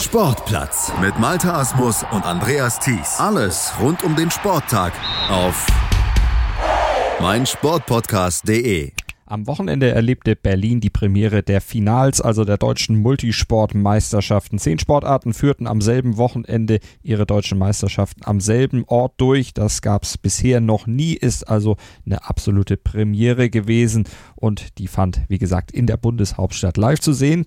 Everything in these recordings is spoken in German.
Sportplatz mit Malta Asmus und Andreas Thies. Alles rund um den Sporttag auf meinsportpodcast.de. Am Wochenende erlebte Berlin die Premiere der Finals, also der deutschen Multisportmeisterschaften. Zehn Sportarten führten am selben Wochenende ihre deutschen Meisterschaften am selben Ort durch. Das gab es bisher noch nie, ist also eine absolute Premiere gewesen und die fand, wie gesagt, in der Bundeshauptstadt live zu sehen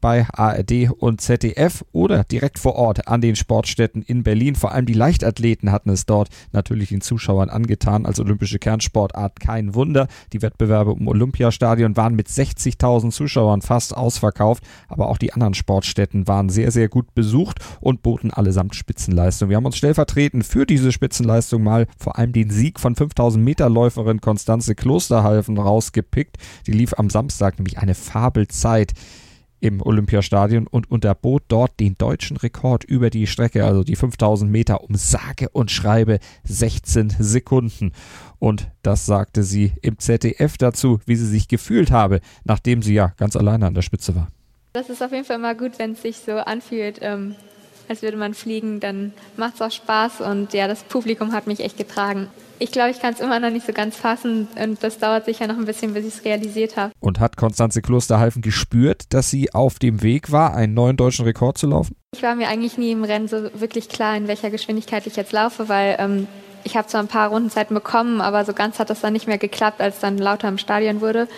bei ARD und ZDF oder direkt vor Ort an den Sportstätten in Berlin. Vor allem die Leichtathleten hatten es dort natürlich den Zuschauern angetan als olympische Kernsportart. Kein Wunder. Die Wettbewerbe im Olympiastadion waren mit 60.000 Zuschauern fast ausverkauft, aber auch die anderen Sportstätten waren sehr, sehr gut besucht und boten allesamt Spitzenleistung. Wir haben uns stellvertretend für diese Spitzenleistung mal vor allem den Sieg von 5000 Meter Läuferin Konstanze Klosterhalfen rausgepickt. Die lief am Samstag nämlich eine Fabelzeit im Olympiastadion und unterbot dort den deutschen Rekord über die Strecke, also die 5000 Meter, um sage und schreibe 16 Sekunden. Und das sagte sie im ZDF dazu, wie sie sich gefühlt habe, nachdem sie ja ganz alleine an der Spitze war. Das ist auf jeden Fall immer gut, wenn es sich so anfühlt, ähm, als würde man fliegen, dann macht es auch Spaß und ja, das Publikum hat mich echt getragen. Ich glaube, ich kann es immer noch nicht so ganz fassen und das dauert sicher noch ein bisschen, bis ich es realisiert habe. Und hat Konstanze Klosterhalfen gespürt, dass sie auf dem Weg war, einen neuen deutschen Rekord zu laufen? Ich war mir eigentlich nie im Rennen so wirklich klar, in welcher Geschwindigkeit ich jetzt laufe, weil ähm, ich habe zwar ein paar Rundenzeiten bekommen, aber so ganz hat das dann nicht mehr geklappt, als dann lauter im Stadion wurde.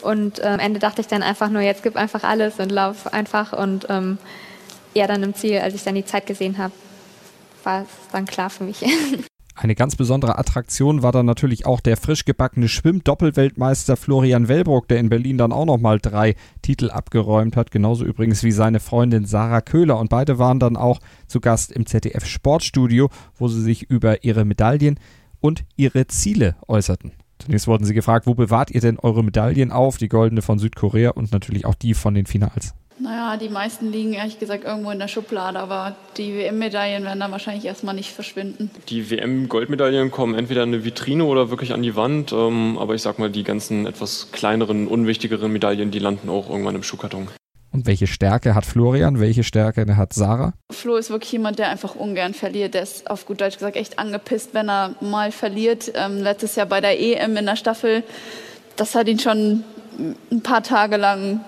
Und äh, am Ende dachte ich dann einfach nur, jetzt gib einfach alles und lauf einfach. Und ähm, ja, dann im Ziel, als ich dann die Zeit gesehen habe, war es dann klar für mich. Eine ganz besondere Attraktion war dann natürlich auch der frisch gebackene Schwimm-Doppelweltmeister Florian Wellbrock, der in Berlin dann auch nochmal drei Titel abgeräumt hat. Genauso übrigens wie seine Freundin Sarah Köhler. Und beide waren dann auch zu Gast im ZDF Sportstudio, wo sie sich über ihre Medaillen und ihre Ziele äußerten. Zunächst wurden sie gefragt, wo bewahrt ihr denn eure Medaillen auf? Die goldene von Südkorea und natürlich auch die von den Finals. Naja, die meisten liegen ehrlich gesagt irgendwo in der Schublade, aber die WM-Medaillen werden dann wahrscheinlich erstmal nicht verschwinden. Die WM-Goldmedaillen kommen entweder in eine Vitrine oder wirklich an die Wand, ähm, aber ich sag mal, die ganzen etwas kleineren, unwichtigeren Medaillen, die landen auch irgendwann im Schuhkarton. Und welche Stärke hat Florian? Welche Stärke hat Sarah? Flo ist wirklich jemand, der einfach ungern verliert. Der ist auf gut Deutsch gesagt echt angepisst, wenn er mal verliert. Ähm, letztes Jahr bei der EM in der Staffel, das hat ihn schon ein paar Tage lang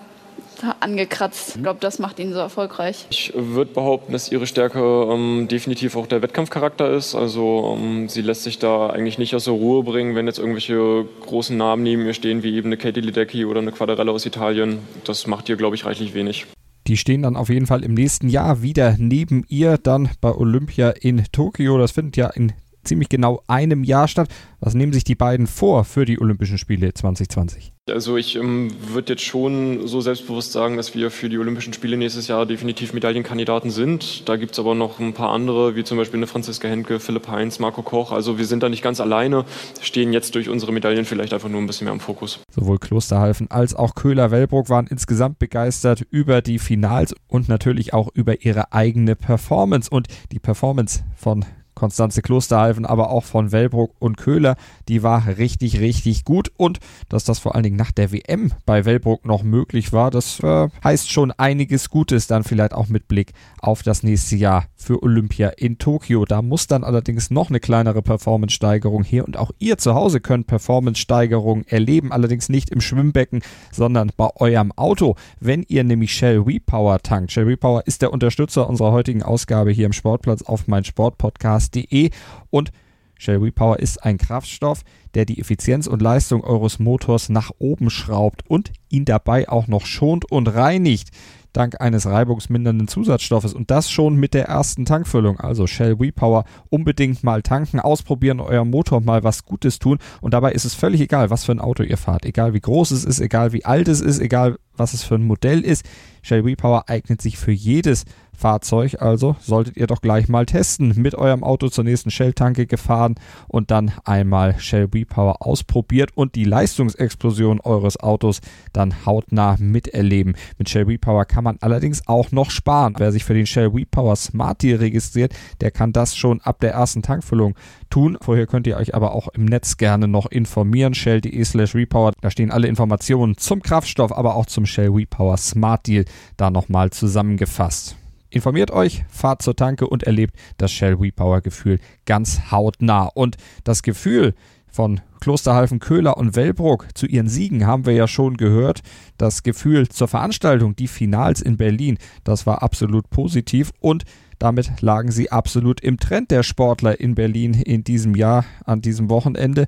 angekratzt. Ich glaube, das macht ihn so erfolgreich. Ich würde behaupten, dass ihre Stärke ähm, definitiv auch der Wettkampfcharakter ist. Also ähm, sie lässt sich da eigentlich nicht aus der Ruhe bringen, wenn jetzt irgendwelche großen Namen neben ihr stehen, wie eben eine Katie Ledecky oder eine Quadarella aus Italien. Das macht ihr, glaube ich, reichlich wenig. Die stehen dann auf jeden Fall im nächsten Jahr wieder neben ihr, dann bei Olympia in Tokio. Das findet ja in ziemlich genau einem Jahr statt. Was nehmen sich die beiden vor für die Olympischen Spiele 2020? Also ich ähm, würde jetzt schon so selbstbewusst sagen, dass wir für die Olympischen Spiele nächstes Jahr definitiv Medaillenkandidaten sind. Da gibt es aber noch ein paar andere, wie zum Beispiel eine Franziska Henke, Philipp Heinz, Marco Koch. Also wir sind da nicht ganz alleine, stehen jetzt durch unsere Medaillen vielleicht einfach nur ein bisschen mehr im Fokus. Sowohl Klosterhalfen als auch Köhler-Wellbrock waren insgesamt begeistert über die Finals und natürlich auch über ihre eigene Performance. Und die Performance von Konstanze Klosterhalfen, aber auch von Wellbrock und Köhler, die war richtig, richtig gut. Und dass das vor allen Dingen nach der WM bei Wellbrock noch möglich war, das äh, heißt schon einiges Gutes dann vielleicht auch mit Blick auf das nächste Jahr für Olympia in Tokio. Da muss dann allerdings noch eine kleinere Performance-Steigerung her und auch ihr zu Hause könnt Performance-Steigerungen erleben, allerdings nicht im Schwimmbecken, sondern bei eurem Auto, wenn ihr nämlich Shell Repower tankt. Shell Repower ist der Unterstützer unserer heutigen Ausgabe hier im Sportplatz auf mein Sportpodcast kraftstoff.de und Shell Repower ist ein Kraftstoff, der die Effizienz und Leistung eures Motors nach oben schraubt und ihn dabei auch noch schont und reinigt dank eines reibungsmindernden Zusatzstoffes und das schon mit der ersten Tankfüllung. Also Shell WePower unbedingt mal tanken, ausprobieren, eurem Motor mal was Gutes tun und dabei ist es völlig egal, was für ein Auto ihr fahrt, egal wie groß es ist, egal wie alt es ist, egal was es für ein Modell ist. Shell WePower eignet sich für jedes Fahrzeug, also solltet ihr doch gleich mal testen. Mit eurem Auto zur nächsten Shell-Tanke gefahren und dann einmal Shell WePower ausprobiert und die Leistungsexplosion eures Autos dann hautnah miterleben. Mit Shell WePower kann man allerdings auch noch sparen. Wer sich für den Shell WePower Smart Deal registriert, der kann das schon ab der ersten Tankfüllung tun. Vorher könnt ihr euch aber auch im Netz gerne noch informieren. Shell.de slash Repower. Da stehen alle Informationen zum Kraftstoff, aber auch zum Shell WePower Smart Deal da nochmal zusammengefasst. Informiert euch, fahrt zur Tanke und erlebt das Shell WePower Gefühl ganz hautnah. Und das Gefühl von Klosterhalfen, Köhler und Wellbrook zu ihren Siegen haben wir ja schon gehört. Das Gefühl zur Veranstaltung, die Finals in Berlin, das war absolut positiv und damit lagen sie absolut im Trend der Sportler in Berlin in diesem Jahr an diesem Wochenende.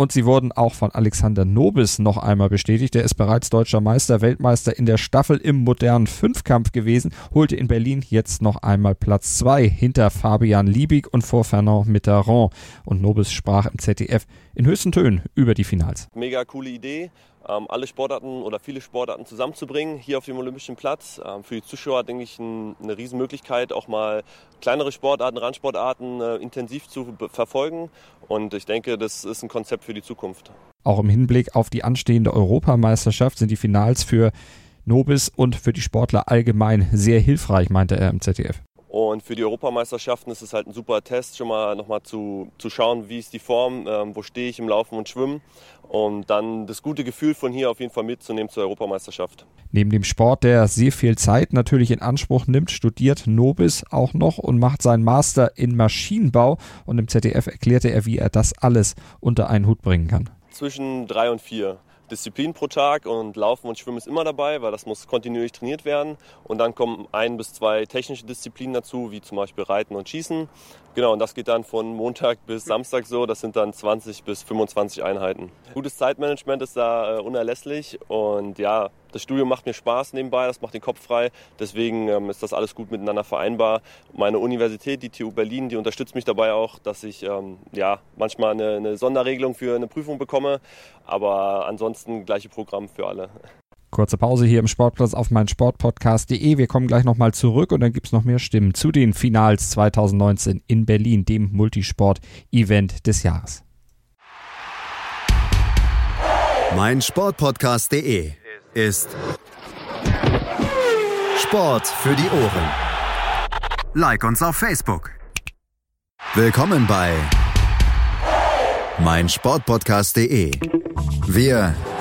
Und sie wurden auch von Alexander Nobis noch einmal bestätigt. Der ist bereits deutscher Meister, Weltmeister in der Staffel im modernen Fünfkampf gewesen, holte in Berlin jetzt noch einmal Platz 2 hinter Fabian Liebig und vor Fernand Mitterrand. Und Nobis sprach im ZDF in höchsten Tönen über die Finals. Mega coole Idee alle Sportarten oder viele Sportarten zusammenzubringen hier auf dem Olympischen Platz. Ähm, für die Zuschauer denke ich ein, eine Riesenmöglichkeit, auch mal kleinere Sportarten, Randsportarten äh, intensiv zu verfolgen. Und ich denke, das ist ein Konzept für die Zukunft. Auch im Hinblick auf die anstehende Europameisterschaft sind die Finals für Nobis und für die Sportler allgemein sehr hilfreich, meinte er im ZDF. Und für die Europameisterschaften ist es halt ein super Test, schon mal nochmal zu, zu schauen, wie ist die Form, ähm, wo stehe ich im Laufen und Schwimmen. Und dann das gute Gefühl von hier auf jeden Fall mitzunehmen zur Europameisterschaft. Neben dem Sport, der sehr viel Zeit natürlich in Anspruch nimmt, studiert Nobis auch noch und macht seinen Master in Maschinenbau. Und im ZDF erklärte er, wie er das alles unter einen Hut bringen kann. Zwischen drei und vier. Disziplinen pro Tag und Laufen und Schwimmen ist immer dabei, weil das muss kontinuierlich trainiert werden. Und dann kommen ein bis zwei technische Disziplinen dazu, wie zum Beispiel Reiten und Schießen. Genau, und das geht dann von Montag bis Samstag so. Das sind dann 20 bis 25 Einheiten. Gutes Zeitmanagement ist da äh, unerlässlich und ja, das Studium macht mir Spaß nebenbei, das macht den Kopf frei. Deswegen ähm, ist das alles gut miteinander vereinbar. Meine Universität, die TU Berlin, die unterstützt mich dabei auch, dass ich ähm, ja, manchmal eine, eine Sonderregelung für eine Prüfung bekomme. Aber ansonsten gleiche Programm für alle. Kurze Pause hier im Sportplatz auf mein Sportpodcast.de. Wir kommen gleich nochmal zurück und dann gibt es noch mehr Stimmen zu den Finals 2019 in Berlin, dem Multisport-Event des Jahres. Mein Sportpodcast.de ist Sport für die Ohren. Like uns auf Facebook. Willkommen bei mein Sportpodcast.de. Wir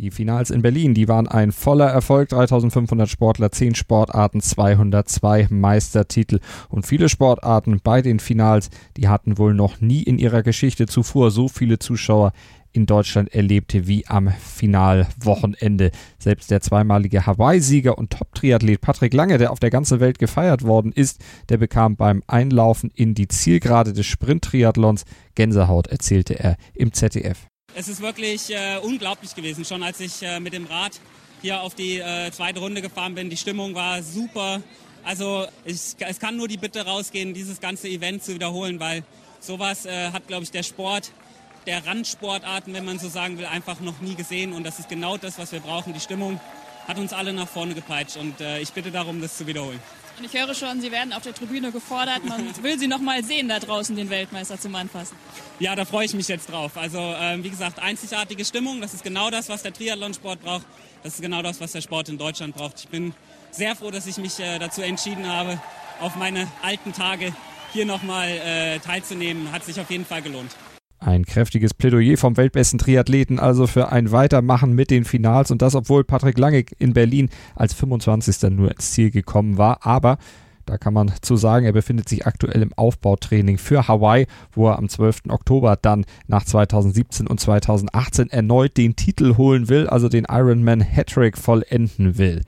Die Finals in Berlin, die waren ein voller Erfolg. 3500 Sportler, 10 Sportarten, 202 Meistertitel und viele Sportarten bei den Finals, die hatten wohl noch nie in ihrer Geschichte zuvor so viele Zuschauer in Deutschland erlebte wie am Finalwochenende. Selbst der zweimalige Hawaii-Sieger und Top-Triathlet Patrick Lange, der auf der ganzen Welt gefeiert worden ist, der bekam beim Einlaufen in die Zielgerade des Sprint-Triathlons Gänsehaut, erzählte er im ZDF. Es ist wirklich äh, unglaublich gewesen, schon als ich äh, mit dem Rad hier auf die äh, zweite Runde gefahren bin. Die Stimmung war super. Also ich, es kann nur die Bitte rausgehen, dieses ganze Event zu wiederholen, weil sowas äh, hat, glaube ich, der Sport, der Randsportarten, wenn man so sagen will, einfach noch nie gesehen. Und das ist genau das, was wir brauchen. Die Stimmung hat uns alle nach vorne gepeitscht und äh, ich bitte darum, das zu wiederholen. Und ich höre schon, Sie werden auf der Tribüne gefordert. Man will Sie noch mal sehen, da draußen den Weltmeister zum Anfassen. Ja, da freue ich mich jetzt drauf. Also ähm, wie gesagt, einzigartige Stimmung. Das ist genau das, was der Triathlonsport braucht. Das ist genau das, was der Sport in Deutschland braucht. Ich bin sehr froh, dass ich mich äh, dazu entschieden habe, auf meine alten Tage hier nochmal äh, teilzunehmen. Hat sich auf jeden Fall gelohnt. Ein kräftiges Plädoyer vom weltbesten Triathleten also für ein Weitermachen mit den Finals und das, obwohl Patrick Lange in Berlin als 25. nur ins Ziel gekommen war. Aber da kann man zu sagen, er befindet sich aktuell im Aufbautraining für Hawaii, wo er am 12. Oktober dann nach 2017 und 2018 erneut den Titel holen will, also den Ironman Hattrick vollenden will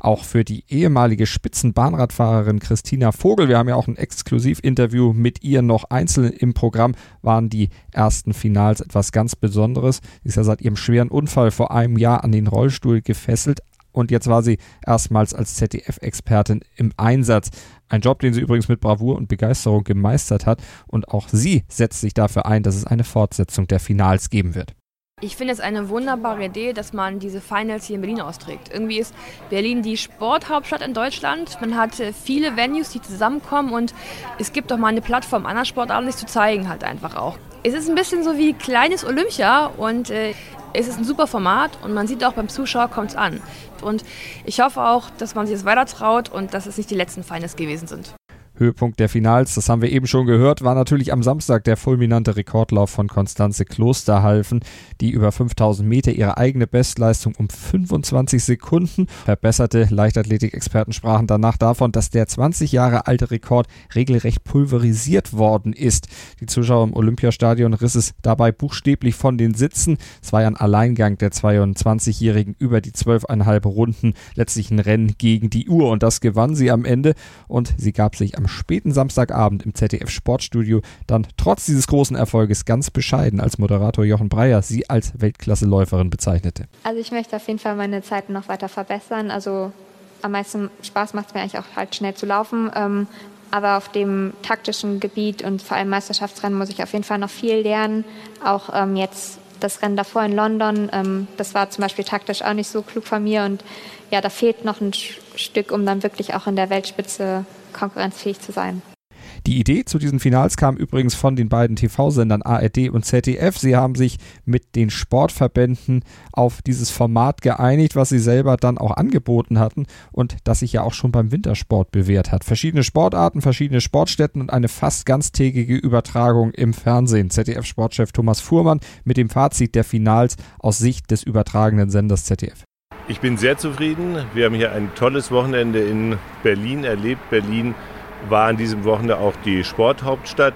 auch für die ehemalige Spitzenbahnradfahrerin Christina Vogel. Wir haben ja auch ein Exklusivinterview mit ihr noch einzeln im Programm. Waren die ersten Finals etwas ganz Besonderes. Sie ist ja seit ihrem schweren Unfall vor einem Jahr an den Rollstuhl gefesselt. Und jetzt war sie erstmals als ZDF-Expertin im Einsatz. Ein Job, den sie übrigens mit Bravour und Begeisterung gemeistert hat. Und auch sie setzt sich dafür ein, dass es eine Fortsetzung der Finals geben wird. Ich finde es eine wunderbare Idee, dass man diese Finals hier in Berlin austrägt. Irgendwie ist Berlin die Sporthauptstadt in Deutschland. Man hat äh, viele Venues, die zusammenkommen und es gibt auch mal eine Plattform, anderen Sportarten sich zu zeigen halt einfach auch. Es ist ein bisschen so wie kleines Olympia und äh, es ist ein super Format und man sieht auch beim Zuschauer kommt es an. Und ich hoffe auch, dass man sich es weiter traut und dass es nicht die letzten Finals gewesen sind. Höhepunkt der Finals, das haben wir eben schon gehört, war natürlich am Samstag der fulminante Rekordlauf von Konstanze Klosterhalfen, die über 5000 Meter ihre eigene Bestleistung um 25 Sekunden verbesserte. Leichtathletikexperten sprachen danach davon, dass der 20 Jahre alte Rekord regelrecht pulverisiert worden ist. Die Zuschauer im Olympiastadion riss es dabei buchstäblich von den Sitzen. Es war ein Alleingang der 22-Jährigen über die 12,5 Runden, letztlich ein Rennen gegen die Uhr und das gewann sie am Ende und sie gab sich am späten Samstagabend im ZDF Sportstudio dann trotz dieses großen Erfolges ganz bescheiden, als Moderator Jochen Breyer sie als Weltklasseläuferin bezeichnete. Also ich möchte auf jeden Fall meine Zeiten noch weiter verbessern. Also am meisten Spaß macht es mir eigentlich auch halt schnell zu laufen. Ähm, aber auf dem taktischen Gebiet und vor allem Meisterschaftsrennen muss ich auf jeden Fall noch viel lernen. Auch ähm, jetzt das Rennen davor in London, ähm, das war zum Beispiel taktisch auch nicht so klug von mir. Und ja, da fehlt noch ein Stück, um dann wirklich auch in der Weltspitze konkurrenzfähig zu sein. Die Idee zu diesen Finals kam übrigens von den beiden TV-Sendern ARD und ZDF. Sie haben sich mit den Sportverbänden auf dieses Format geeinigt, was sie selber dann auch angeboten hatten und das sich ja auch schon beim Wintersport bewährt hat. Verschiedene Sportarten, verschiedene Sportstätten und eine fast ganztägige Übertragung im Fernsehen. ZDF-Sportchef Thomas Fuhrmann mit dem Fazit der Finals aus Sicht des übertragenen Senders ZDF. Ich bin sehr zufrieden. Wir haben hier ein tolles Wochenende in Berlin erlebt. Berlin war an diesem Wochenende auch die Sporthauptstadt.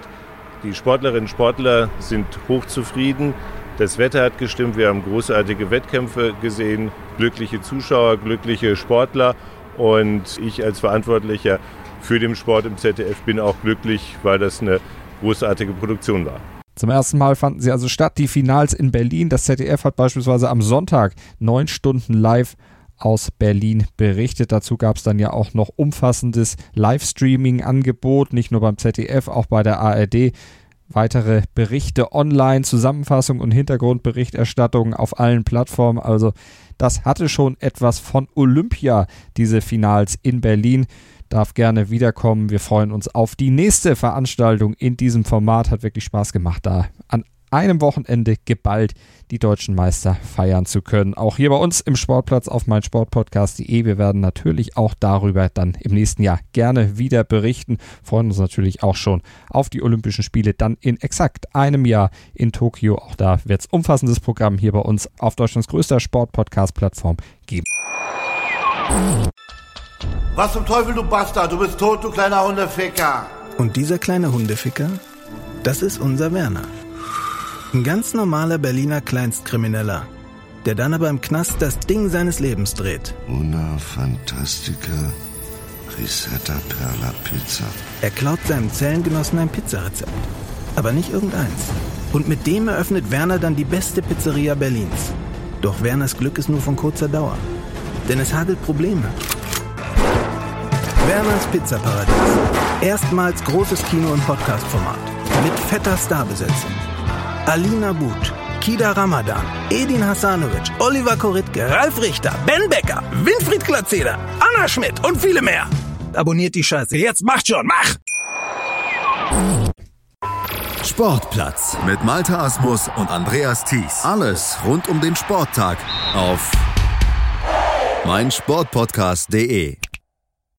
Die Sportlerinnen und Sportler sind hochzufrieden. Das Wetter hat gestimmt. Wir haben großartige Wettkämpfe gesehen, glückliche Zuschauer, glückliche Sportler. Und ich als Verantwortlicher für den Sport im ZDF bin auch glücklich, weil das eine großartige Produktion war. Zum ersten Mal fanden sie also statt, die Finals in Berlin. Das ZDF hat beispielsweise am Sonntag neun Stunden live aus Berlin berichtet. Dazu gab es dann ja auch noch umfassendes Livestreaming-Angebot, nicht nur beim ZDF, auch bei der ARD. Weitere Berichte online, Zusammenfassung und Hintergrundberichterstattung auf allen Plattformen. Also das hatte schon etwas von Olympia, diese Finals in Berlin darf gerne wiederkommen. Wir freuen uns auf die nächste Veranstaltung in diesem Format. Hat wirklich Spaß gemacht, da an einem Wochenende geballt die deutschen Meister feiern zu können. Auch hier bei uns im Sportplatz auf meinsportpodcast.de. Wir werden natürlich auch darüber dann im nächsten Jahr gerne wieder berichten. Freuen uns natürlich auch schon auf die Olympischen Spiele dann in exakt einem Jahr in Tokio. Auch da wird es umfassendes Programm hier bei uns auf Deutschlands größter Sportpodcast-Plattform geben. Was zum Teufel, du Bastard? Du bist tot, du kleiner Hundeficker. Und dieser kleine Hundeficker, das ist unser Werner. Ein ganz normaler Berliner Kleinstkrimineller, der dann aber im Knast das Ding seines Lebens dreht. Una Fantastica Risetta Perla Pizza. Er klaut seinem Zellengenossen ein Pizzarezept. Aber nicht irgendeins. Und mit dem eröffnet Werner dann die beste Pizzeria Berlins. Doch Werners Glück ist nur von kurzer Dauer. Denn es hagelt Probleme. Werners Pizzaparadies. Erstmals großes Kino- und Podcast-Format. Mit fetter Starbesetzung. Alina But, Kida Ramadan, Edin Hasanovic, Oliver Koritke, Ralf Richter, Ben Becker, Winfried Glatzeder, Anna Schmidt und viele mehr. Abonniert die Scheiße. Jetzt macht schon, mach! Sportplatz mit Malta Asmus und Andreas Thies. Alles rund um den Sporttag auf meinsportpodcast.de.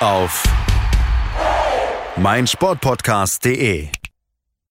auf meinsportpodcast.de.